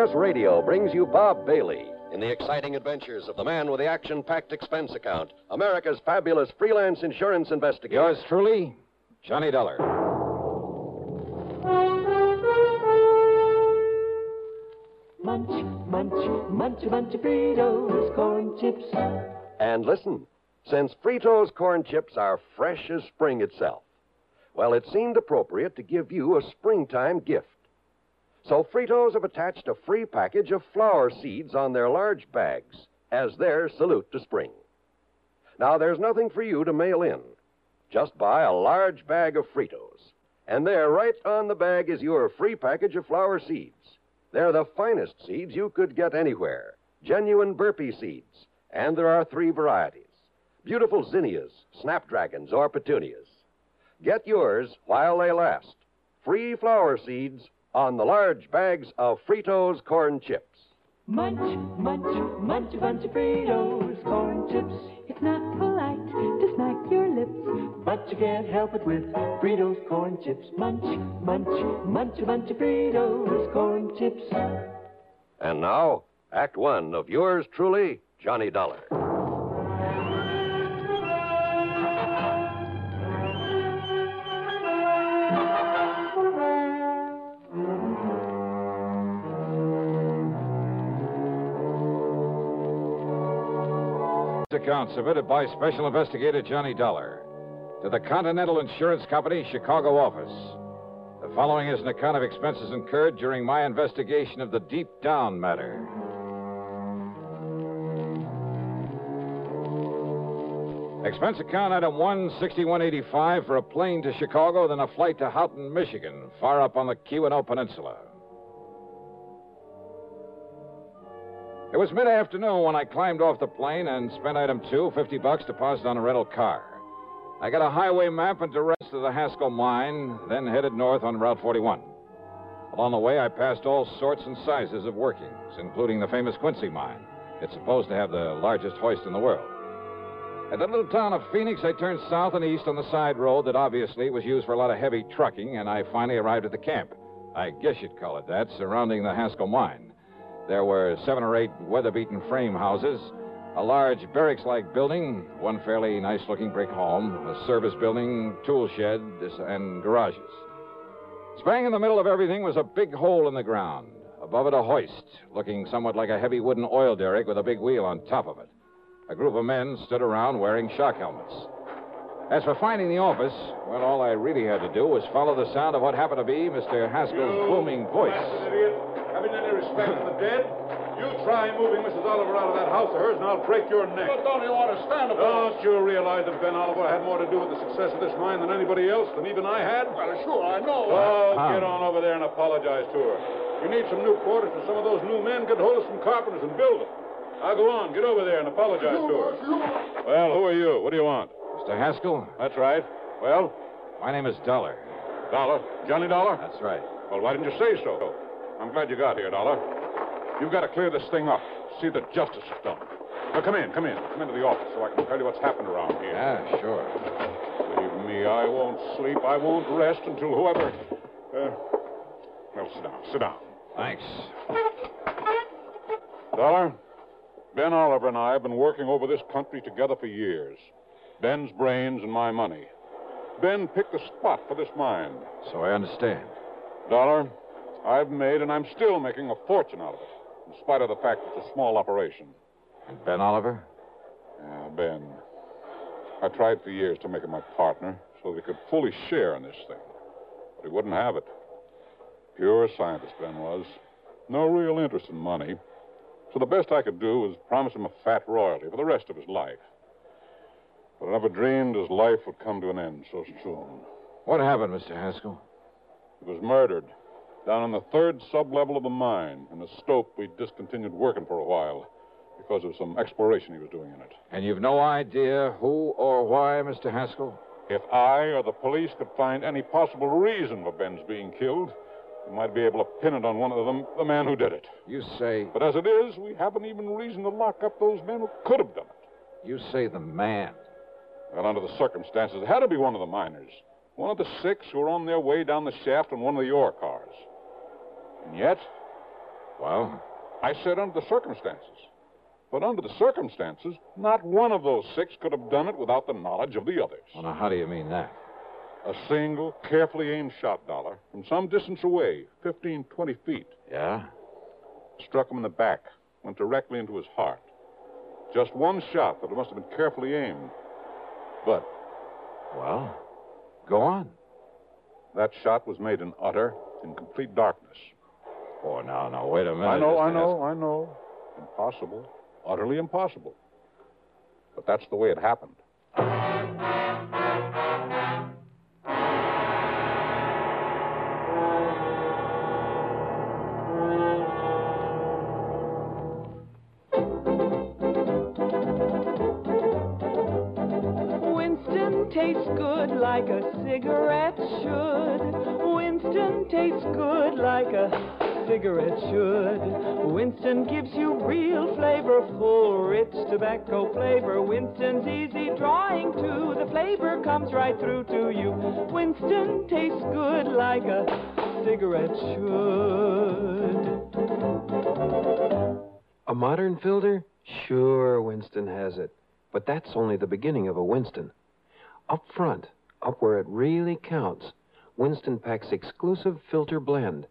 CBS Radio brings you Bob Bailey in the exciting adventures of the man with the action packed expense account, America's fabulous freelance insurance investigator. Yours truly, Johnny Dollar. Munch, munch, munch a bunch of Fritos, corn chips. And listen, since Fritos corn chips are fresh as spring itself, well, it seemed appropriate to give you a springtime gift. So Fritos have attached a free package of flower seeds on their large bags as their salute to spring. Now, there's nothing for you to mail in. Just buy a large bag of Fritos. And there, right on the bag, is your free package of flower seeds. They're the finest seeds you could get anywhere. Genuine burpee seeds. And there are three varieties beautiful zinnias, snapdragons, or petunias. Get yours while they last. Free flower seeds on the large bags of Fritos corn chips. Munch, munch, munch a bunch of Fritos, corn chips. It's not polite to smack your lips, but you can't help it with Fritos corn chips. Munch, munch, munch a bunch of Fritos, corn chips. And now, Act One of yours truly, Johnny Dollar. Account submitted by Special Investigator Johnny Dollar to the Continental Insurance Company, Chicago office. The following is an account of expenses incurred during my investigation of the Deep Down matter. Expense account item 16185 for a plane to Chicago, then a flight to Houghton, Michigan, far up on the Keweenaw Peninsula. It was mid afternoon when I climbed off the plane and spent item two, 50 bucks deposited on a rental car. I got a highway map and directions to the Haskell mine, then headed north on Route 41. Along the way, I passed all sorts and sizes of workings, including the famous Quincy mine. It's supposed to have the largest hoist in the world. At the little town of Phoenix, I turned south and east on the side road that obviously was used for a lot of heavy trucking, and I finally arrived at the camp. I guess you'd call it that, surrounding the Haskell mine. There were seven or eight weather beaten frame houses, a large barracks like building, one fairly nice looking brick home, a service building, tool shed, and garages. Spang in the middle of everything was a big hole in the ground. Above it, a hoist, looking somewhat like a heavy wooden oil derrick with a big wheel on top of it. A group of men stood around wearing shock helmets. As for finding the office, well, all I really had to do was follow the sound of what happened to be Mr. Haskell's booming voice. Having any respect for the dead? You try moving Mrs. Oliver out of that house of hers, and I'll break your neck. But don't you understand about Don't you realize that Ben Oliver had more to do with the success of this mine than anybody else, than even I had? Well, sure, I know. Oh, Huh. get on over there and apologize to her. You need some new quarters for some of those new men. Get hold of some carpenters and build them. Now go on, get over there and apologize to her. Well, who are you? What do you want? Mr. Haskell, That's right. Well, my name is Dollar. Dollar. Johnny Dollar? That's right. Well, why didn't you say so? I'm glad you got here, Dollar. You've got to clear this thing up. See that justice is done. Now, come in, come in. Come into the office so I can tell you what's happened around here. Yeah, sure. Believe me, I won't sleep. I won't rest until whoever. Uh, well, sit down. Sit down. Thanks. Dollar, Ben Oliver and I have been working over this country together for years. Ben's brains and my money. Ben picked the spot for this mine. So I understand. Dollar, I've made and I'm still making a fortune out of it, in spite of the fact it's a small operation. And Ben Oliver? Yeah, Ben. I tried for years to make him my partner so that he could fully share in this thing. But he wouldn't have it. Pure scientist, Ben was. No real interest in money. So the best I could do was promise him a fat royalty for the rest of his life. But I never dreamed his life would come to an end so soon. What happened, Mr. Haskell? He was murdered down in the third sublevel of the mine in a stope we discontinued working for a while because of some exploration he was doing in it. And you've no idea who or why, Mr. Haskell? If I or the police could find any possible reason for Ben's being killed, we might be able to pin it on one of them, the man who did it. You say. But as it is, we haven't even reason to lock up those men who could have done it. You say the man. Well, under the circumstances, it had to be one of the miners. One of the six who were on their way down the shaft in one of the ore cars. And yet, Well, I said under the circumstances. But under the circumstances, not one of those six could have done it without the knowledge of the others. well, now, how do you mean that? A single, carefully aimed shot, Dollar, from some distance away, 15, 20 feet, Yeah? struck him in the back, went directly into his heart. Just one shot, but it must have been carefully aimed. But Well, go on. that shot was made in utter, in complete darkness. Oh, no, no, wait a minute. I know, I know. I know. Impossible. Utterly impossible. But that's the way it happened. Like a cigarette should. Winston tastes good like a cigarette should. Winston gives you real flavor, full, rich tobacco flavor. Winston's easy drawing too. The flavor comes right through to you. Winston tastes good like a cigarette should. A modern filter? Sure, Winston has it. But that's only the beginning of a Winston. Up front, up where it really counts, Winston packs exclusive filter blend.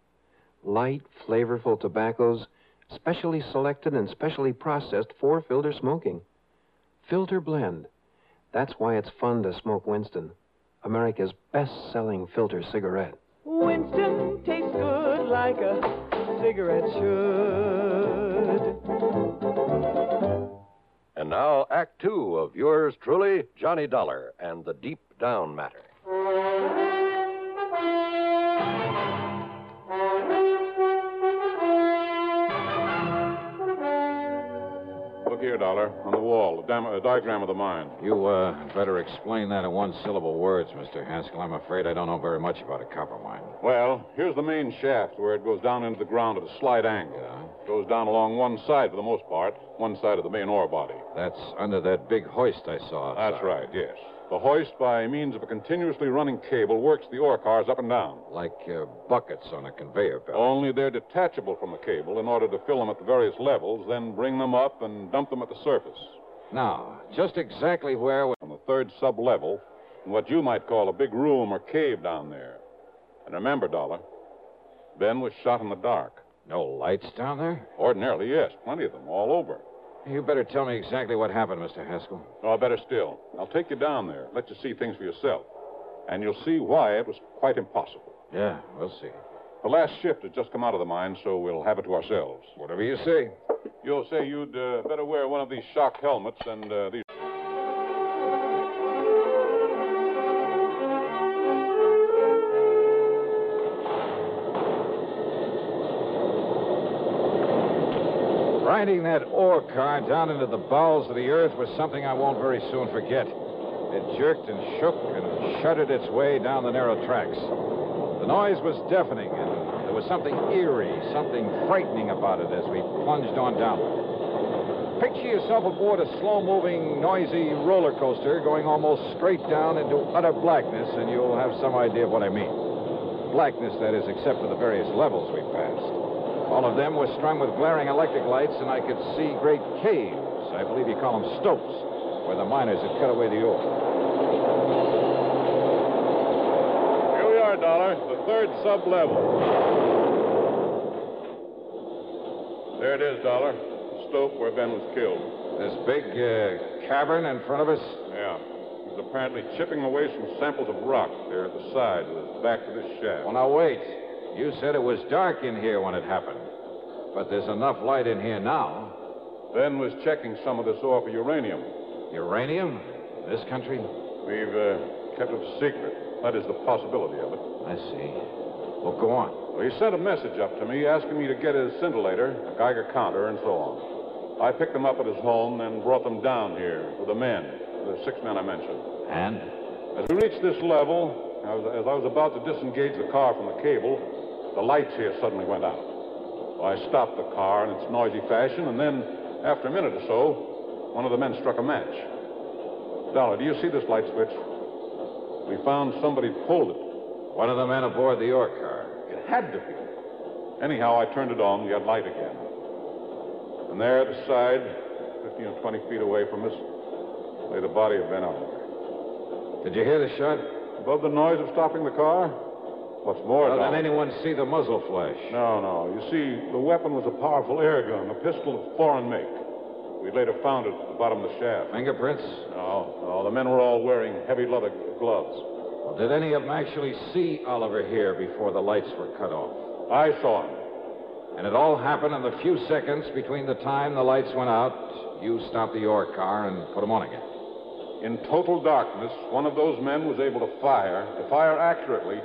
Light, flavorful tobaccos, specially selected and specially processed for filter smoking. Filter blend. That's why it's fun to smoke Winston, America's best selling filter cigarette. Winston tastes good like a cigarette should. And now, Act Two of yours truly, Johnny Dollar and the Deep Down Matter. Look here, Dollar, on the wall, a, dam- a diagram of the mine. You, uh, better explain that in one syllable words, Mr. Haskell. I'm afraid I don't know very much about a copper mine. Well, here's the main shaft where it goes down into the ground at a slight angle. Yeah? Goes down along one side for the most part, one side of the main ore body. That's under that big hoist I saw outside. That's right, yes. The hoist, by means of a continuously running cable, works the ore cars up and down. Like uh, buckets on a conveyor belt. Only they're detachable from the cable in order to fill them at the various levels, then bring them up and dump them at the surface. Now, just exactly where... we- On the third sub level, in what you might call a big room or cave down there. And remember, Dollar, Ben was shot in the dark. No lights down there? Ordinarily, yes, plenty of them, all over. You better tell me exactly what happened, Mr. Haskell. Oh, better still. I'll take you down there, let you see things for yourself. And you'll see why it was quite impossible. Yeah, we'll see. The last shift has just come out of the mine, so we'll have it to ourselves. Whatever you say. You'll say you'd uh, better wear one of these shock helmets and uh, these. Riding that ore car down into the bowels of the earth was something I won't very soon forget. It jerked and shook and shuddered its way down the narrow tracks. The noise was deafening, and there was something eerie, something frightening about it as we plunged on downward. Picture yourself aboard a slow moving, noisy roller coaster going almost straight down into utter blackness, and you'll have some idea of what I mean. Blackness, that is, except for the various levels we passed. All of them were strung with glaring electric lights, and I could see great caves. I believe you call them stopes, where the miners had cut away the ore. Here we are, Dollar, the third sub level. There it is, Dollar. The stope where Ben was killed. This big uh, cavern in front of us. Yeah. He was apparently chipping away some samples of rock there at the side with his back to this shaft. Well, now wait. You said it was dark in here when it happened, but there's enough light in here now. Ben was checking some of this ore for uranium. Uranium? In This country? We've uh, kept it a secret. That is the possibility of it. I see. Well, go on. Well, he sent a message up to me asking me to get his scintillator, a Geiger counter, and so on. I picked them up at his home and brought them down here with the men, the six men I mentioned. And? As we reached this level, as, as I was about to disengage the car from the cable, the lights here suddenly went out. So I stopped the car in its noisy fashion, and then, after a minute or so, one of the men struck a match. Dollar, do you see this light switch? We found somebody pulled it. One of the men aboard the ore car. It had to be. Anyhow, I turned it on. We had light again. And there at the side, 15 or 20 feet away from us, lay the body of Ben Oliver. Did you hear the shot? Above the noise of stopping the car? What's more, Well, did anyone see the muzzle flash? No, no. You see, the weapon was a powerful air gun, a pistol of foreign make. We later found it at the bottom of the shaft. Fingerprints? No, no. The men were all wearing heavy leather gloves. Well, did any of them actually see Oliver here before the lights were cut off? I saw him. And it all happened in the few seconds between the time the lights went out, you stopped the ore car and put them on again. In total darkness, one of those men was able to fire, to fire accurately,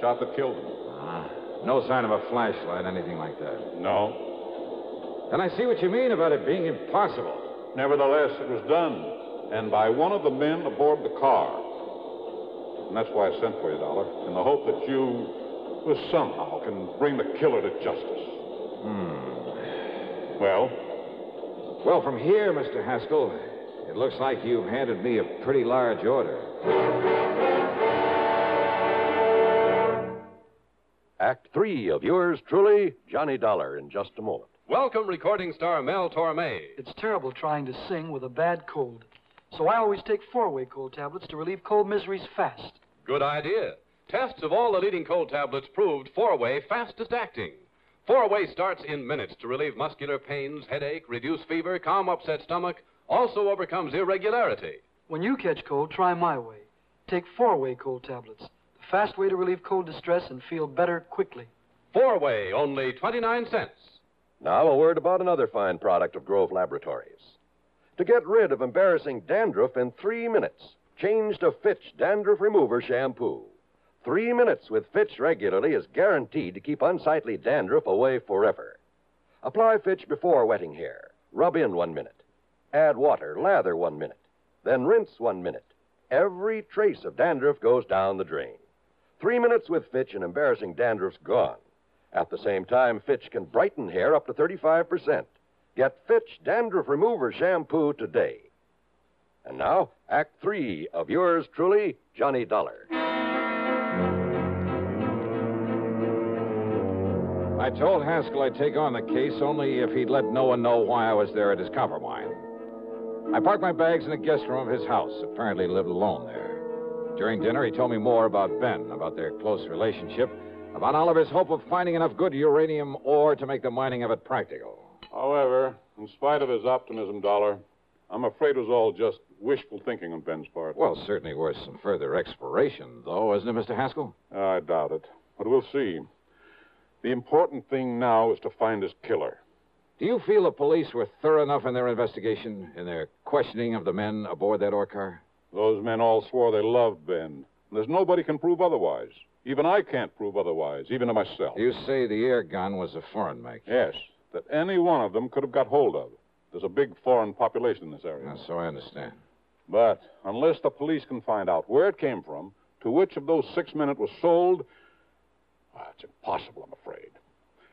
shot that killed him. Ah, no sign of a flashlight, anything like that. No. Then I see what you mean about it being impossible. Nevertheless, it was done, and by one of the men aboard the car. And that's why I sent for you, Dollar, in the hope that you, well, somehow, can bring the killer to justice. Hmm. Well, Well, from here, Mr. Haskell, it looks like you've handed me a pretty large order. Act three of yours truly, Johnny Dollar, in just a moment. Welcome, recording star Mel Torme. It's terrible trying to sing with a bad cold. So I always take four-way cold tablets to relieve cold miseries fast. Good idea. Tests of all the leading cold tablets proved four-way fastest acting. Four-way starts in minutes to relieve muscular pains, headache, reduce fever, calm upset stomach, also overcomes irregularity. When you catch cold, try my way. Take four-way cold tablets. The fast way to relieve cold distress and feel better quickly. Four-way, only 29 cents. Now, a word about another fine product of Grove Laboratories. To get rid of embarrassing dandruff in three minutes, change to Fitch Dandruff Remover Shampoo. Three minutes with Fitch regularly is guaranteed to keep unsightly dandruff away forever. Apply Fitch before wetting hair. Rub in one minute. Add water, lather one minute. Then rinse one minute. Every trace of dandruff goes down the drain. Three minutes with Fitch and embarrassing dandruff's gone. At the same time, Fitch can brighten hair up to 35%. Get Fitch Dandruff Remover Shampoo today. And now, Act Three of yours truly, Johnny Dollar. I told Haskell I'd take on the case only if he'd let no one know why I was there at his copper mine. I parked my bags in the guest room of his house, apparently lived alone there. During dinner, he told me more about Ben, about their close relationship, about Oliver's hope of finding enough good uranium ore to make the mining of it practical. however, in spite of his optimism, Dollar, I'm afraid it was all just wishful thinking on Ben's part. Well, certainly worth some further exploration, though, isn't it, Mr. Haskell? I doubt it. But we'll see. The important thing now is to find his killer. Do you feel the police were thorough enough in their investigation, in their questioning of the men aboard that ore car? Those men all swore they loved Ben. And there's nobody can prove otherwise. Even I can't prove otherwise, even to myself. You say the air gun was a foreign make. Yes, that any one of them could have got hold of. There's a big foreign population in this area. Now, so I understand. But unless the police can find out where it came from, to which of those six men it was sold, ah, it's impossible, I'm afraid.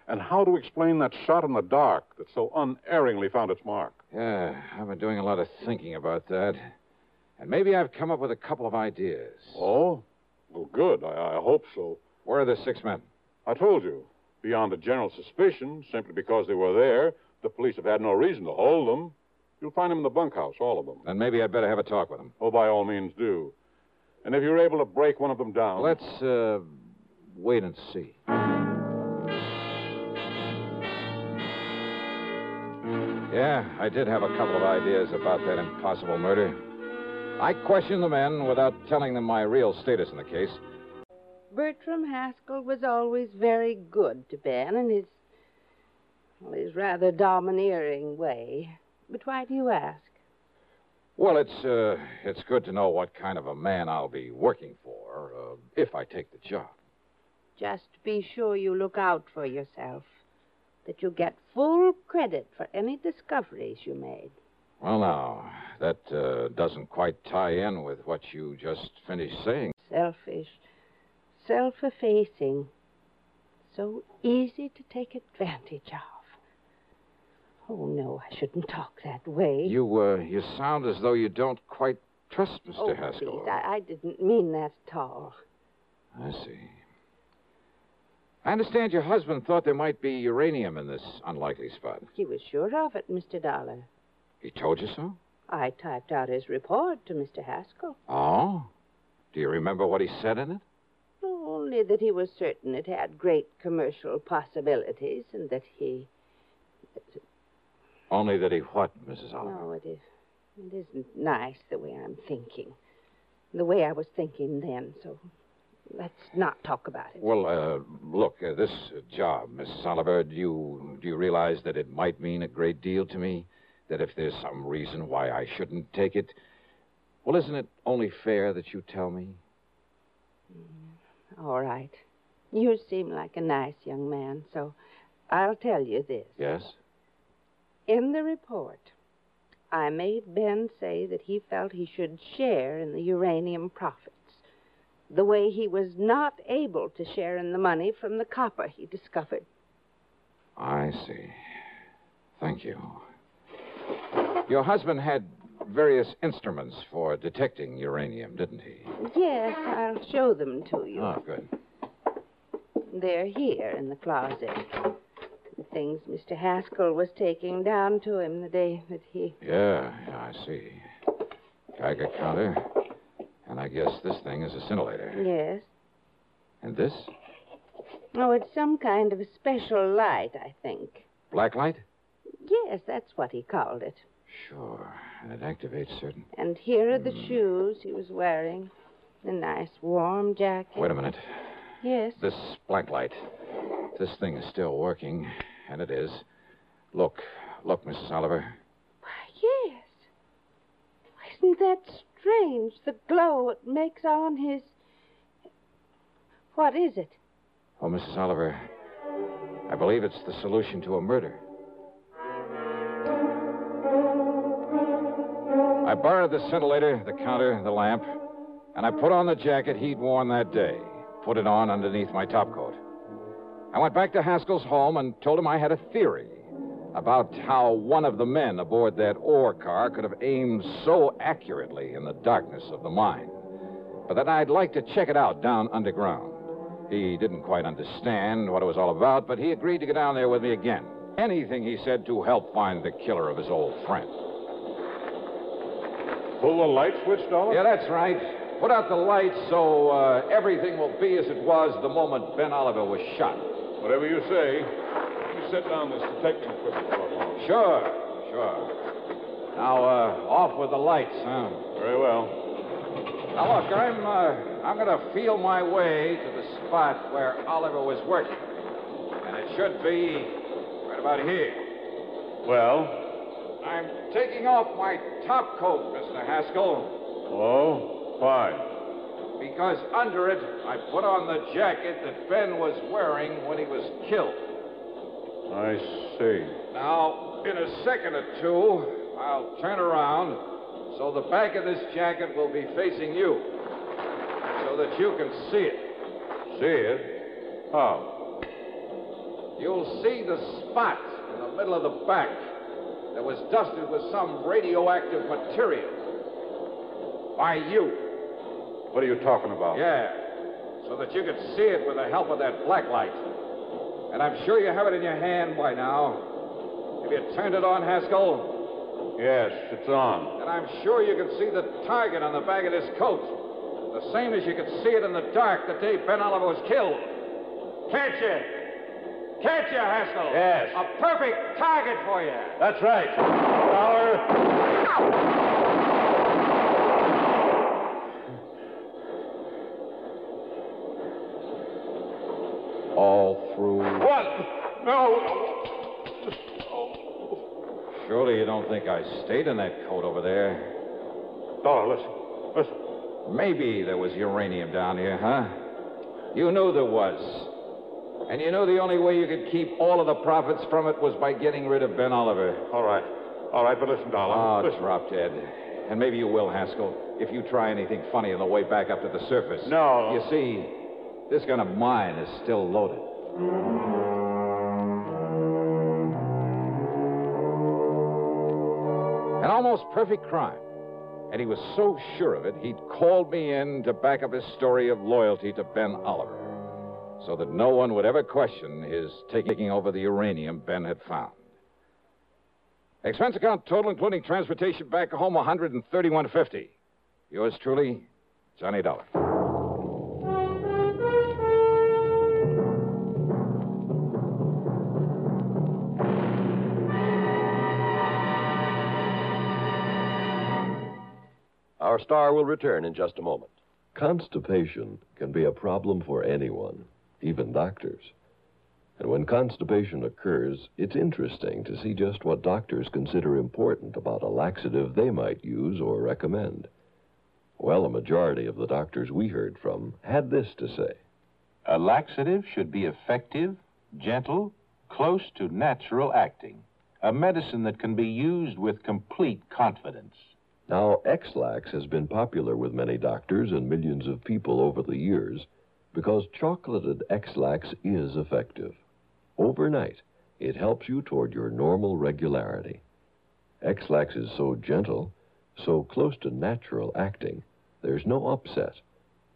And how to explain that shot in the dark that so unerringly found its mark? Yeah, I've been doing a lot of thinking about that. And maybe I've come up with a couple of ideas. Oh? Well, good. I, I hope so. Where are the six men? I told you. Beyond a general suspicion, simply because they were there, the police have had no reason to hold them. You'll find them in the bunkhouse, all of them. Then maybe I'd better have a talk with them. Oh, by all means, do. And if you're able to break one of them down. Let's, uh, wait and see. Yeah, I did have a couple of ideas about that impossible murder. I questioned the men without telling them my real status in the case. Bertram Haskell was always very good to Ben in his, well, his rather domineering way. But why do you ask? Well, it's uh, it's good to know what kind of a man I'll be working for uh, if I take the job. Just be sure you look out for yourself. That you get full credit for any discoveries you made. Well, now that uh, doesn't quite tie in with what you just finished saying. Selfish, self effacing. So easy to take advantage of. Oh, no, I shouldn't talk that way. You uh, you sound as though you don't quite trust Mr. oh, Haskell. please, I, I didn't mean that at all. I see. I understand your husband thought there might be uranium in this unlikely spot. He was sure of it, Mr. Dollar. He told you so? I typed out his report to Mr. Haskell. Oh? Do you remember what he said in it? Only that he was certain it had great commercial possibilities and that he. Only that he what, Mrs. Oliver? No, it, is, it isn't nice the way I'm thinking. The way I was thinking then, so let's not talk about it. Well, uh, look, uh, this job, Mrs. Oliver, do you, do you realize that it might mean a great deal to me? That if there's some reason why I shouldn't take it, well, isn't it only fair that you tell me? All right. You seem like a nice young man, so I'll tell you this. Yes? In the report, I made Ben say that he felt he should share in the uranium profits, the way he was not able to share in the money from the copper he discovered. I see. Thank you. Your husband had various instruments for detecting uranium, didn't he? Yes, I'll show them to you. Oh, good. They're here in the closet. The things Mr. Haskell was taking down to him the day that he. Yeah, yeah, I see. Geiger counter. And I guess this thing is a scintillator. Yes. And this? Oh, it's some kind of a special light, I think. Black light? Yes, that's what he called it. Sure. And it activates certain. And here are the hmm. shoes he was wearing. The nice warm jacket. Wait a minute. Yes. This black light. This thing is still working, and it is. Look, look, Mrs. Oliver. Why, yes. Isn't that strange? The glow it makes on his. What is it? Oh, Mrs. Oliver, I believe it's the solution to a murder. I borrowed the scintillator, the counter, the lamp, and I put on the jacket he'd worn that day, put it on underneath my topcoat. I went back to Haskell's home and told him I had a theory about how one of the men aboard that ore car could have aimed so accurately in the darkness of the mine, but that I'd like to check it out down underground. He didn't quite understand what it was all about, but he agreed to go down there with me again. Anything, he said, to help find the killer of his old friend. Pull the light switch, Dollar? Yeah, that's right. Put out the lights so uh, everything will be as it was the moment Ben Oliver was shot. Whatever you say. You set down this detecting equipment for a moment. Sure, sure. Now, uh, off with the lights, huh? Very well. Now, look, I'm, uh, I'm going to feel my way to the spot where Oliver was working. And it should be right about here. Well? I'm taking off my top coat, Mr. Haskell. Oh, Why? Because under it, I put on the jacket that Ben was wearing when he was killed. I see. Now, in a second or two, I'll turn around so the back of this jacket will be facing you so that you can see it. See it? How? You'll see the spot in the middle of the back that was dusted with some radioactive material. By you. What are you talking about? Yeah. So that you could see it with the help of that black light. And I'm sure you have it in your hand by now. Have you turned it on, Haskell? Yes, it's on. And I'm sure you can see the target on the back of this coat. The same as you could see it in the dark the day Ben Oliver was killed. Can't you? Can't you, Haskell? Yes. A perfect target for you. That's right. Dollar. All through. What? No. Surely you don't think I stayed in that coat over there. Dollar, listen. Listen. Maybe there was uranium down here, huh? You knew there was. And you knew the only way you could keep all of the profits from it was by getting rid of Ben Oliver. All right. All right, but listen, Dollar. Oh, ah, listen. drop dead. And maybe you will, Haskell, if you try anything funny on the way back up to the surface. No. You see, this gun of mine is still loaded. An almost perfect crime. And he was so sure of it, he'd called me in to back up his story of loyalty to Ben Oliver. So that no one would ever question his taking over the uranium Ben had found. Expense account total, including transportation back home, 131.50. Yours truly, Johnny Dollar. Our star will return in just a moment. Constipation can be a problem for anyone, even doctors. And when constipation occurs, it's interesting to see just what doctors consider important about a laxative they might use or recommend. Well, a majority of the doctors we heard from had this to say. A laxative should be effective, gentle, close to natural acting. A medicine that can be used with complete confidence. Now, Ex-Lax has been popular with many doctors and millions of people over the years because chocolated Ex-Lax is effective. Overnight, it helps you toward your normal regularity. Ex-Lax is so gentle, so close to natural acting, there's no upset.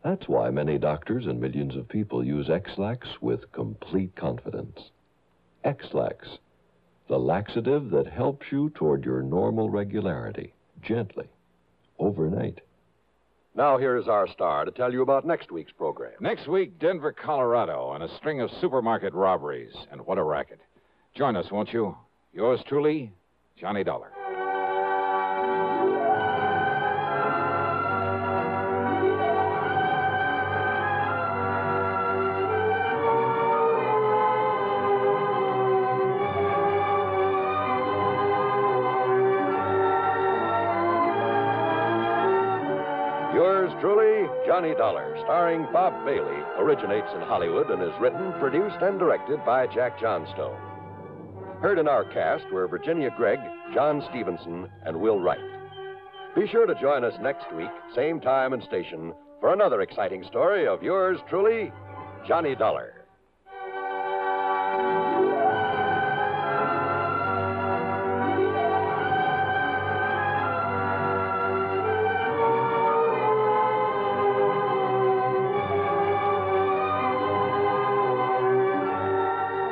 That's why many doctors and millions of people use Ex-Lax with complete confidence. Ex-Lax, the laxative that helps you toward your normal regularity, gently, overnight. Now, here is our star to tell you about next week's program. Next week, Denver, Colorado, and a string of supermarket robberies. And what a racket. Join us, won't you? Yours truly, Johnny Dollar. Johnny Dollar, starring Bob Bailey, originates in Hollywood and is written, produced, and directed by Jack Johnstone. Heard in our cast were Virginia Gregg, John Stevenson, and Will Wright. Be sure to join us next week, same time and station, for another exciting story of yours truly, Johnny Dollar.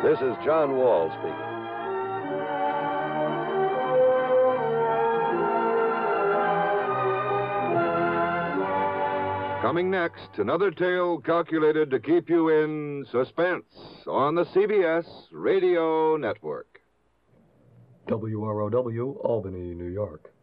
This is John Wall speaking. Coming next, another tale calculated to keep you in suspense on the CBS Radio Network. WROW, Albany, New York.